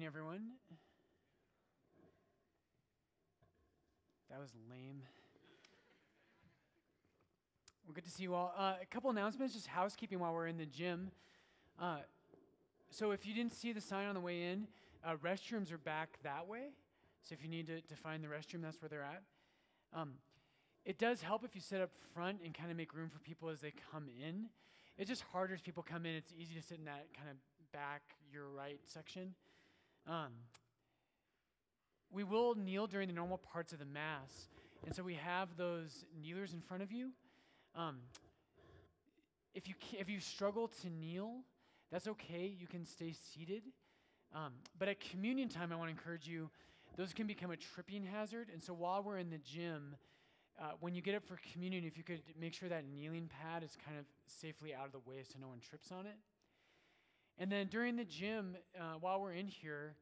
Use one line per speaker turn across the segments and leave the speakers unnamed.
evening, everyone. That was lame. Well, good to see you all. Uh, a couple announcements, just housekeeping while we're in the gym. Uh, so, if you didn't see the sign on the way in, uh, restrooms are back that way. So, if you need to, to find the restroom, that's where they're at. Um, it does help if you sit up front and kind of make room for people as they come in. It's just harder as people come in. It's easy to sit in that kind of back, your right section. Um, we will kneel during the normal parts of the Mass. And so we have those kneelers in front of you. Um, if, you if you struggle to kneel, that's okay. You can stay seated. Um, but at communion time, I want to encourage you, those can become a tripping hazard. And so while we're in the gym, uh, when you get up for communion, if you could make sure that kneeling pad is kind of safely out of the way so no one trips on it. And then during the gym, uh, while we're in here,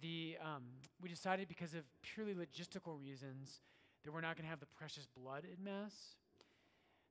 the, um, we decided because of purely logistical reasons that we're not going to have the precious blood at Mass.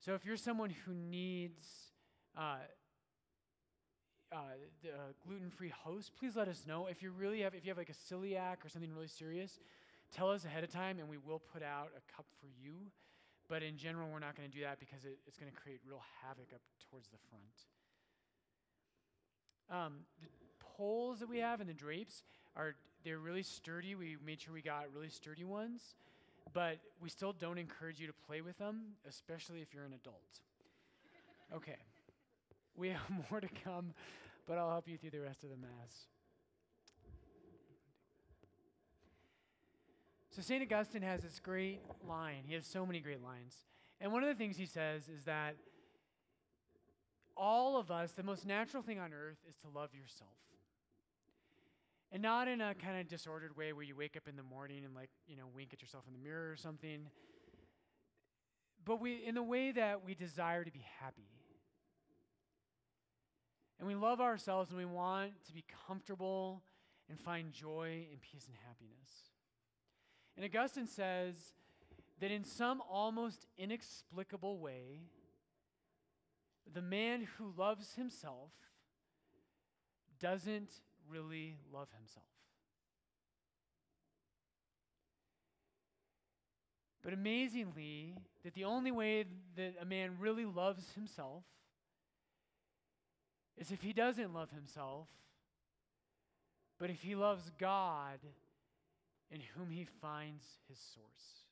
So if you're someone who needs uh, uh, the uh, gluten-free host, please let us know. If you really have, if you have like a celiac or something really serious, tell us ahead of time, and we will put out a cup for you. But in general, we're not going to do that because it, it's going to create real havoc up towards the front. Um, the poles that we have and the drapes are they're really sturdy. We made sure we got really sturdy ones, but we still don't encourage you to play with them, especially if you're an adult. Okay. We have more to come, but I'll help you through the rest of the mass. So St. Augustine has this great line. He has so many great lines. And one of the things he says is that all of us, the most natural thing on earth is to love yourself. And not in a kind of disordered way where you wake up in the morning and like, you know, wink at yourself in the mirror or something. But we in the way that we desire to be happy. And we love ourselves and we want to be comfortable and find joy and peace and happiness. And Augustine says that in some almost inexplicable way, the man who loves himself doesn't really love himself. But amazingly, that the only way that a man really loves himself is if he doesn't love himself, but if he loves God in whom he finds his source.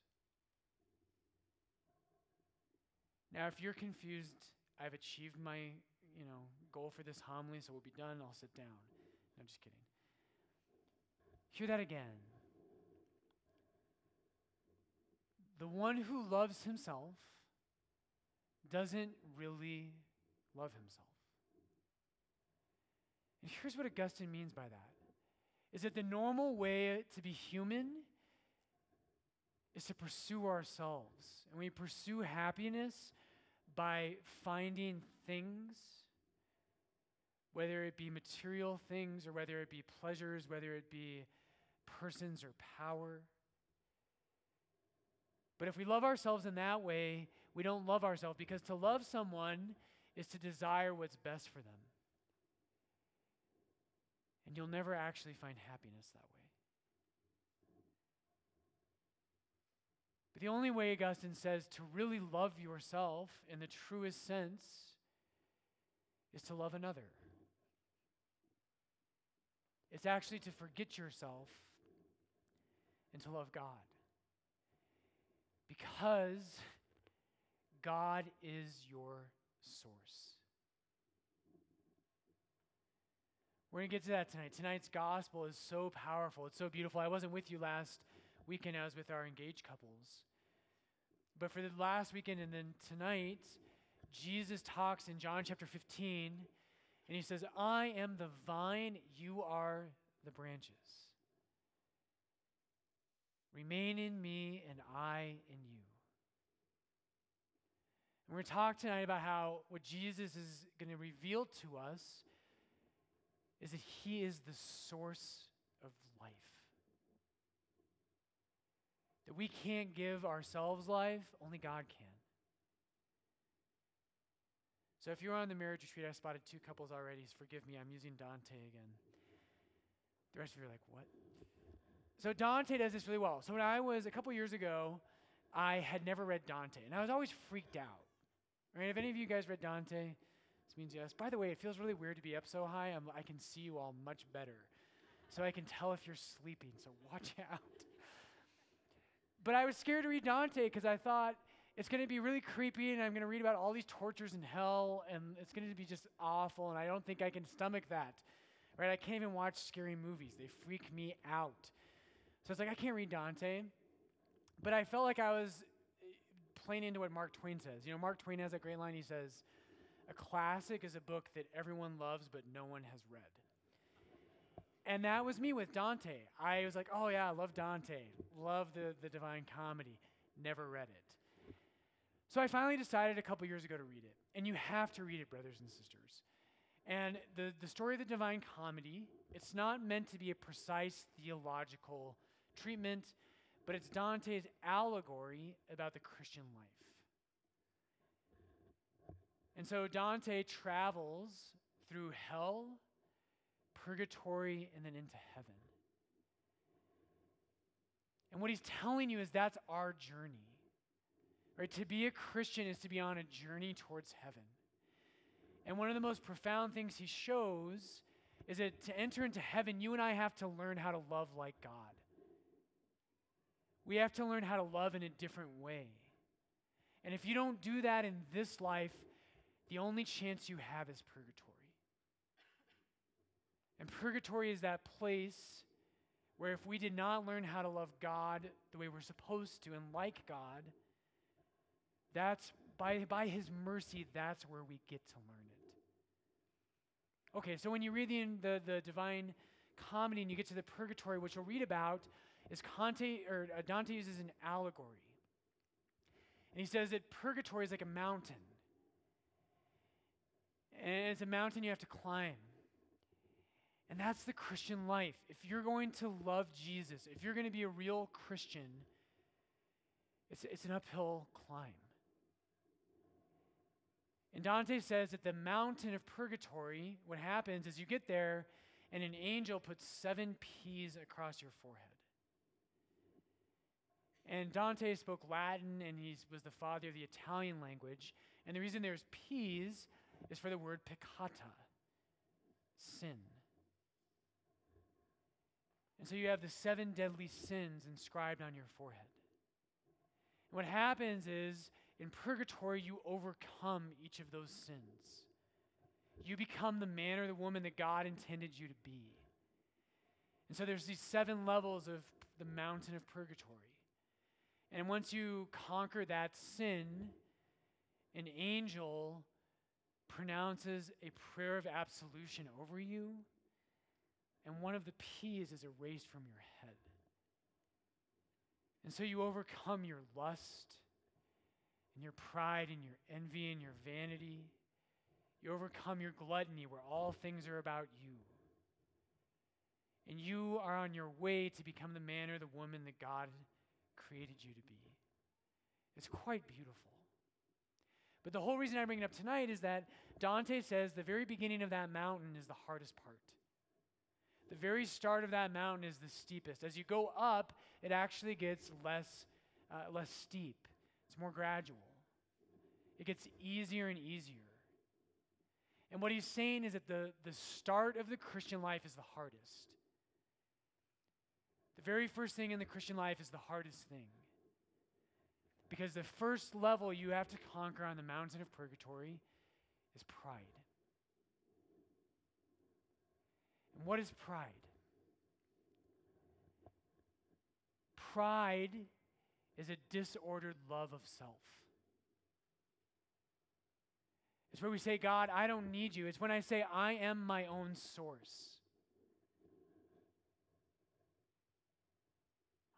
Now, if you're confused, I've achieved my, you know, goal for this homily, so we'll be done. I'll sit down. No, I'm just kidding. Hear that again. The one who loves himself doesn't really love himself. And here's what Augustine means by that is that the normal way to be human is to pursue ourselves. And we pursue happiness by finding things, whether it be material things or whether it be pleasures, whether it be persons or power. But if we love ourselves in that way, we don't love ourselves because to love someone is to desire what's best for them. And you'll never actually find happiness that way. The only way, Augustine says, to really love yourself in the truest sense is to love another. It's actually to forget yourself and to love God. Because God is your source. We're going to get to that tonight. Tonight's gospel is so powerful. It's so beautiful. I wasn't with you last weekend, I was with our engaged couples. But for the last weekend and then tonight, Jesus talks in John chapter 15, and he says, I am the vine, you are the branches. Remain in me, and I in you. And we're going to talk tonight about how what Jesus is going to reveal to us is that He is the source of life. That we can't give ourselves life, only God can. So if you're on the marriage retreat, I spotted two couples already. So Forgive me, I'm using Dante again. The rest of you are like, what? So Dante does this really well. So when I was a couple years ago, I had never read Dante, and I was always freaked out. Right? If any of you guys read Dante, this means yes. By the way, it feels really weird to be up so high. I'm, I can see you all much better. So I can tell if you're sleeping, so watch out. But I was scared to read Dante because I thought it's going to be really creepy and I'm going to read about all these tortures in hell and it's going to be just awful and I don't think I can stomach that. Right? I can't even watch scary movies. They freak me out. So it's like I can't read Dante. But I felt like I was eh, playing into what Mark Twain says. You know, Mark Twain has that great line. He says, "A classic is a book that everyone loves but no one has read." And that was me with Dante. I was like, "Oh yeah, I love Dante. Love the the Divine Comedy. Never read it." So I finally decided a couple years ago to read it. And you have to read it, brothers and sisters. And the, the story of the Divine Comedy, it's not meant to be a precise theological treatment, but it's Dante's allegory about the Christian life. And so Dante travels through hell, purgatory, and then into heaven. And what he's telling you is that's our journey. Right? To be a Christian is to be on a journey towards heaven. And one of the most profound things he shows is that to enter into heaven, you and I have to learn how to love like God. We have to learn how to love in a different way. And if you don't do that in this life, the only chance you have is purgatory. And purgatory is that place where if we did not learn how to love God the way we're supposed to and like God, that's by, by His mercy, that's where we get to learn it. Okay, so when you read the, the, the Divine Comedy and you get to the purgatory, which we'll read about, is Conte, or uh, Dante uses an allegory. And he says that purgatory is like a mountain. And it's a mountain you have to climb. And that's the Christian life. If you're going to love Jesus, if you're going to be a real Christian, it's, it's an uphill climb. And Dante says that the mountain of purgatory, what happens is you get there and an angel puts seven P's across your forehead. And Dante spoke Latin and he was the father of the Italian language. And the reason there's P's is for the word peccata, sin. And so you have the seven deadly sins inscribed on your forehead. And what happens is in purgatory, you overcome each of those sins. You become the man or the woman that God intended you to be. And so there's these seven levels of the mountain of purgatory. And once you conquer that sin, an angel pronounces a prayer of absolution over you, and one of the P's is erased from your head. And so you overcome your lust and your pride and your envy and your vanity. You overcome your gluttony, where all things are about you. And you are on your way to become the man or the woman that God created you to be. It's quite beautiful. But the whole reason I bring it up tonight is that Dante says the very beginning of that mountain is the hardest part. The very start of that mountain is the steepest. As you go up, it actually gets less, uh, less steep, it's more gradual. It gets easier and easier. And what he's saying is that the, the start of the Christian life is the hardest. The very first thing in the Christian life is the hardest thing. Because the first level you have to conquer on the mountain of purgatory is pride. And what is pride? Pride is a disordered love of self. It's where we say, God, I don't need you. It's when I say, I am my own source.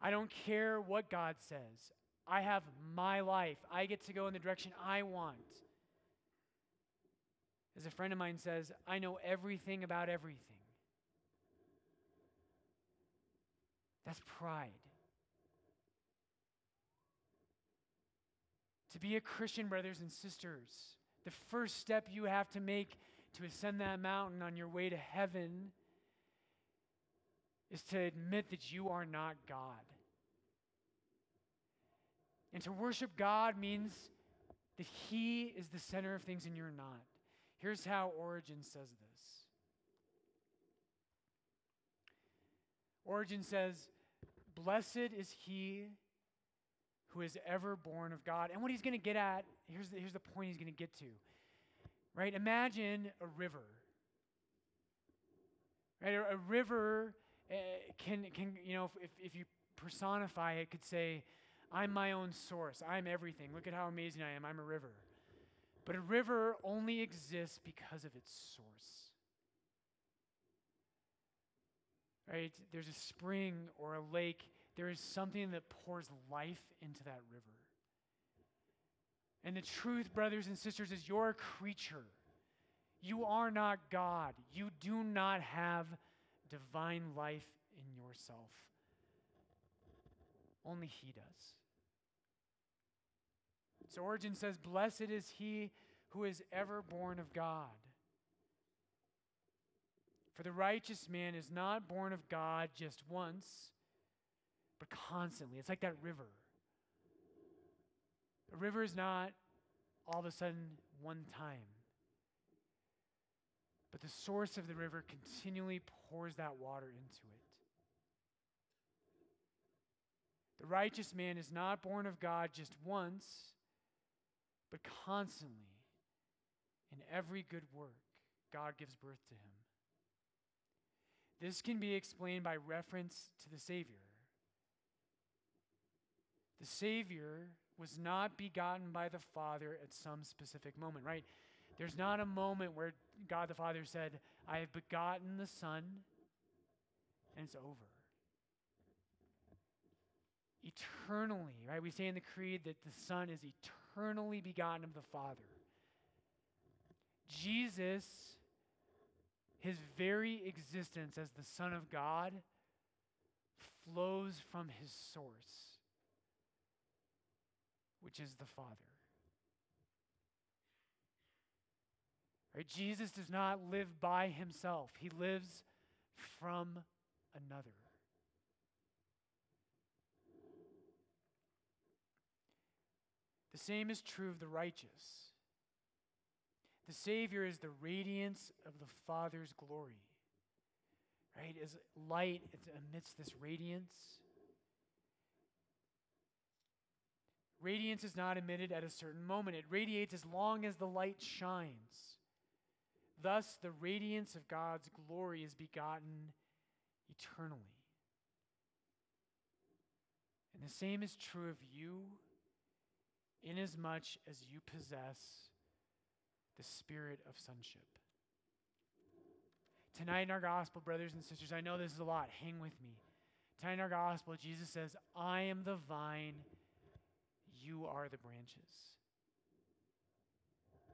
I don't care what God says. I have my life. I get to go in the direction I want. As a friend of mine says, I know everything about everything. That's pride. To be a Christian, brothers and sisters, the first step you have to make to ascend that mountain on your way to heaven is to admit that you are not God. And to worship God means that He is the center of things and you're not. Here's how Origen says this Origen says, Blessed is he who is ever born of God. And what he's going to get at, here's the, here's the point he's going to get to. Right? Imagine a river. Right? A, a river uh, can, can, you know, if, if you personify it, could say, I'm my own source. I'm everything. Look at how amazing I am. I'm a river. But a river only exists because of its source. Right? There's a spring or a lake. There is something that pours life into that river. And the truth, brothers and sisters, is you're a creature. You are not God. You do not have divine life in yourself. Only He does. So Origen says, Blessed is he who is ever born of God. For the righteous man is not born of God just once, but constantly. It's like that river. A river is not all of a sudden one time. But the source of the river continually pours that water into it. The righteous man is not born of God just once, but constantly, in every good work, God gives birth to him. This can be explained by reference to the Savior. The Savior was not begotten by the Father at some specific moment, right? There's not a moment where God the Father said, I have begotten the Son, and it's over. Eternally, right? We say in the Creed that the Son is eternally begotten of the Father. Jesus his very existence as the Son of God flows from his source, which is the Father. Right? Jesus does not live by himself, he lives from another. The same is true of the righteous. The Savior is the radiance of the Father's glory. Right? As light amidst this radiance. Radiance is not emitted at a certain moment, it radiates as long as the light shines. Thus, the radiance of God's glory is begotten eternally. And the same is true of you, inasmuch as you possess the spirit of sonship. Tonight in our gospel, brothers and sisters, I know this is a lot. Hang with me. Tonight in our gospel, Jesus says, I am the vine, you are the branches.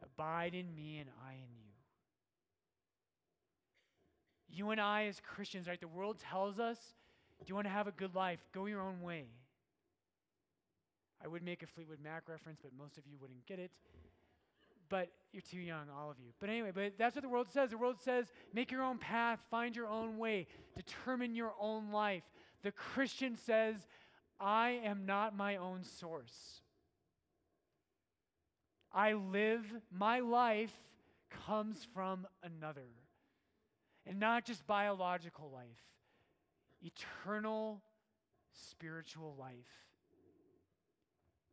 Abide in me, and I in you. You and I, as Christians, right? The world tells us, do you want to have a good life? Go your own way. I would make a Fleetwood Mac reference, but most of you wouldn't get it but you're too young, all of you. But anyway, but that's what the world says. The world says, make your own path, find your own way, determine your own life. The Christian says, I am not my own source. I live, my life comes from another. And not just biological life, eternal spiritual life.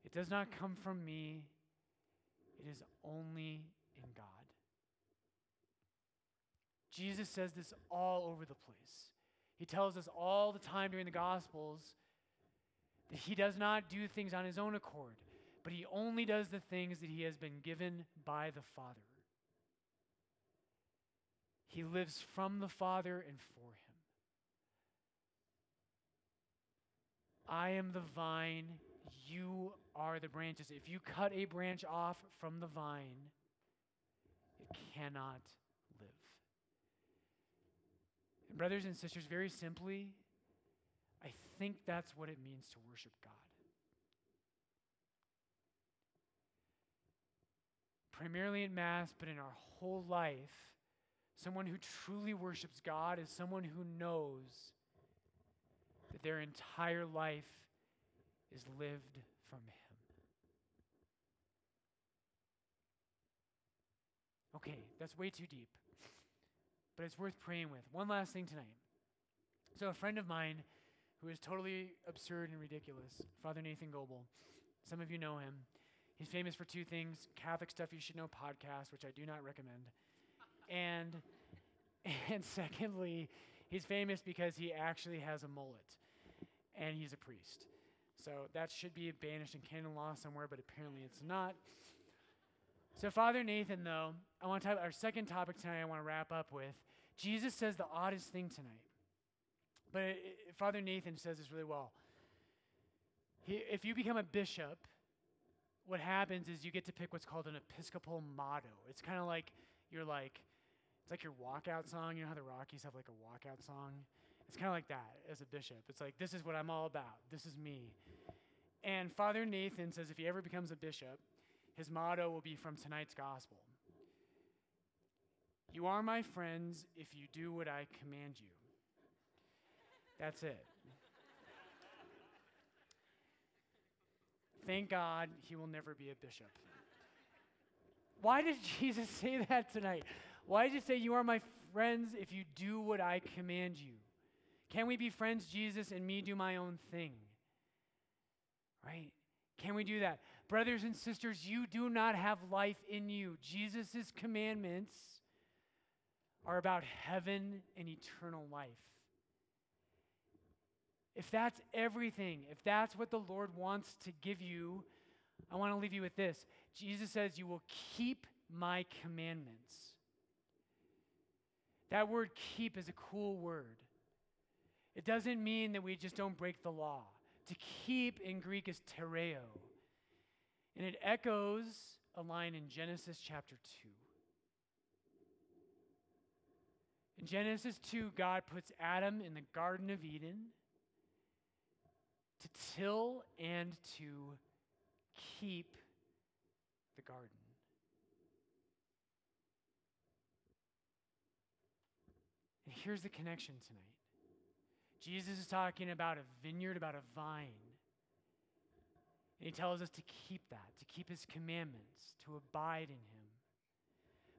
It does not come from me, it is only in God. Jesus says this all over the place. He tells us all the time during the Gospels that he does not do things on his own accord, but he only does the things that he has been given by the Father. He lives from the Father and for him. I am the vine, you are the branches. If you cut a branch off from the vine, it cannot live. And, brothers and sisters, very simply, I think that's what it means to worship God. Primarily in Mass, but in our whole life, someone who truly worships God is someone who knows that their entire life is lived from Him. Okay, that's way too deep, but it's worth praying with. One last thing tonight. So, a friend of mine who is totally absurd and ridiculous, Father Nathan Goebel, some of you know him. He's famous for two things Catholic Stuff You Should Know podcast, which I do not recommend. And, and secondly, he's famous because he actually has a mullet and he's a priest. So that should be banished in canon law somewhere, but apparently it's not. So, Father Nathan, though, I want to talk our second topic tonight, I want to wrap up with. Jesus says the oddest thing tonight. But Father Nathan says this really well. He, if you become a bishop, what happens is you get to pick what's called an episcopal motto. It's kind of like you're like, it's like your walkout song. You know how the Rockies have like a walkout song? It's kind of like that as a bishop. It's like, this is what I'm all about. This is me. And Father Nathan says if he ever becomes a bishop, his motto will be from tonight's gospel You are my friends if you do what I command you. That's it. Thank God he will never be a bishop. Why did Jesus say that tonight? Why did he say, You are my friends if you do what I command you? Can we be friends, Jesus, and me do my own thing? Right? Can we do that? Brothers and sisters, you do not have life in you. Jesus' commandments are about heaven and eternal life. If that's everything, if that's what the Lord wants to give you, I want to leave you with this. Jesus says, You will keep my commandments. That word keep is a cool word. It doesn't mean that we just don't break the law. To keep in Greek is tereo. And it echoes a line in Genesis chapter 2. In Genesis 2, God puts Adam in the Garden of Eden to till and to keep the garden. And here's the connection tonight Jesus is talking about a vineyard, about a vine. And he tells us to keep that, to keep his commandments, to abide in him.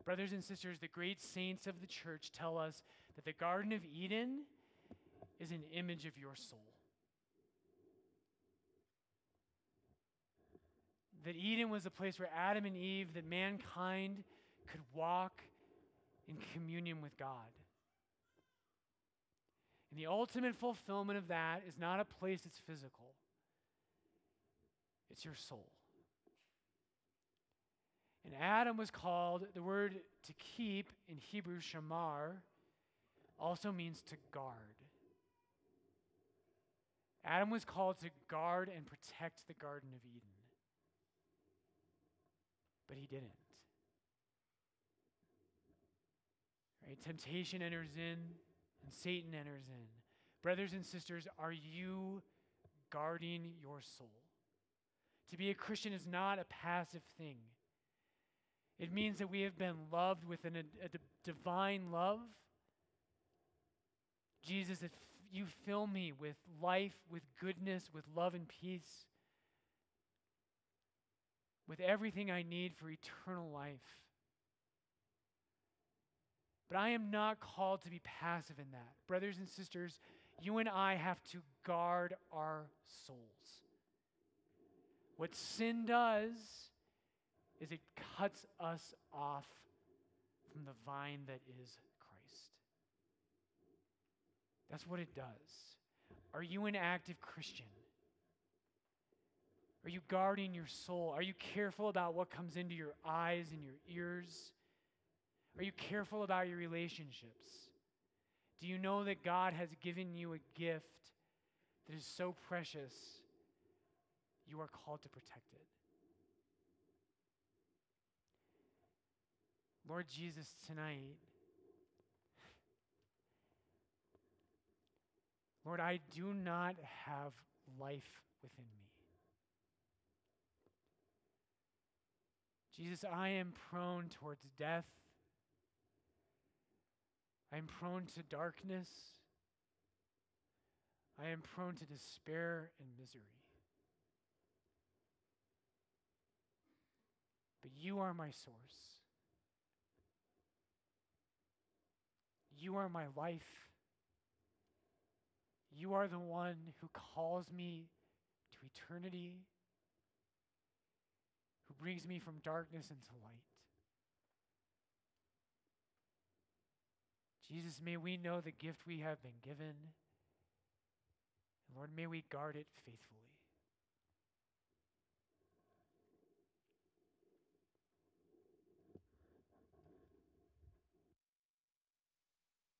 Brothers and sisters, the great saints of the church tell us that the Garden of Eden is an image of your soul. that Eden was a place where Adam and Eve, that mankind could walk in communion with God. And the ultimate fulfillment of that is not a place that's physical, it's your soul. And Adam was called, the word to keep in Hebrew, shamar, also means to guard. Adam was called to guard and protect the Garden of Eden but he didn't. Right? Temptation enters in and Satan enters in. Brothers and sisters, are you guarding your soul? To be a Christian is not a passive thing. It means that we have been loved with an, a, a divine love. Jesus, if you fill me with life, with goodness, with love and peace, with everything I need for eternal life. But I am not called to be passive in that. Brothers and sisters, you and I have to guard our souls. What sin does is it cuts us off from the vine that is Christ. That's what it does. Are you an active Christian? Are you guarding your soul? Are you careful about what comes into your eyes and your ears? Are you careful about your relationships? Do you know that God has given you a gift that is so precious, you are called to protect it? Lord Jesus, tonight, Lord, I do not have life within me. Jesus, I am prone towards death. I'm prone to darkness. I am prone to despair and misery. But you are my source. You are my life. You are the one who calls me to eternity, who brings me from darkness into light. Jesus, may we know the gift we have been given. And Lord, may we guard it faithfully.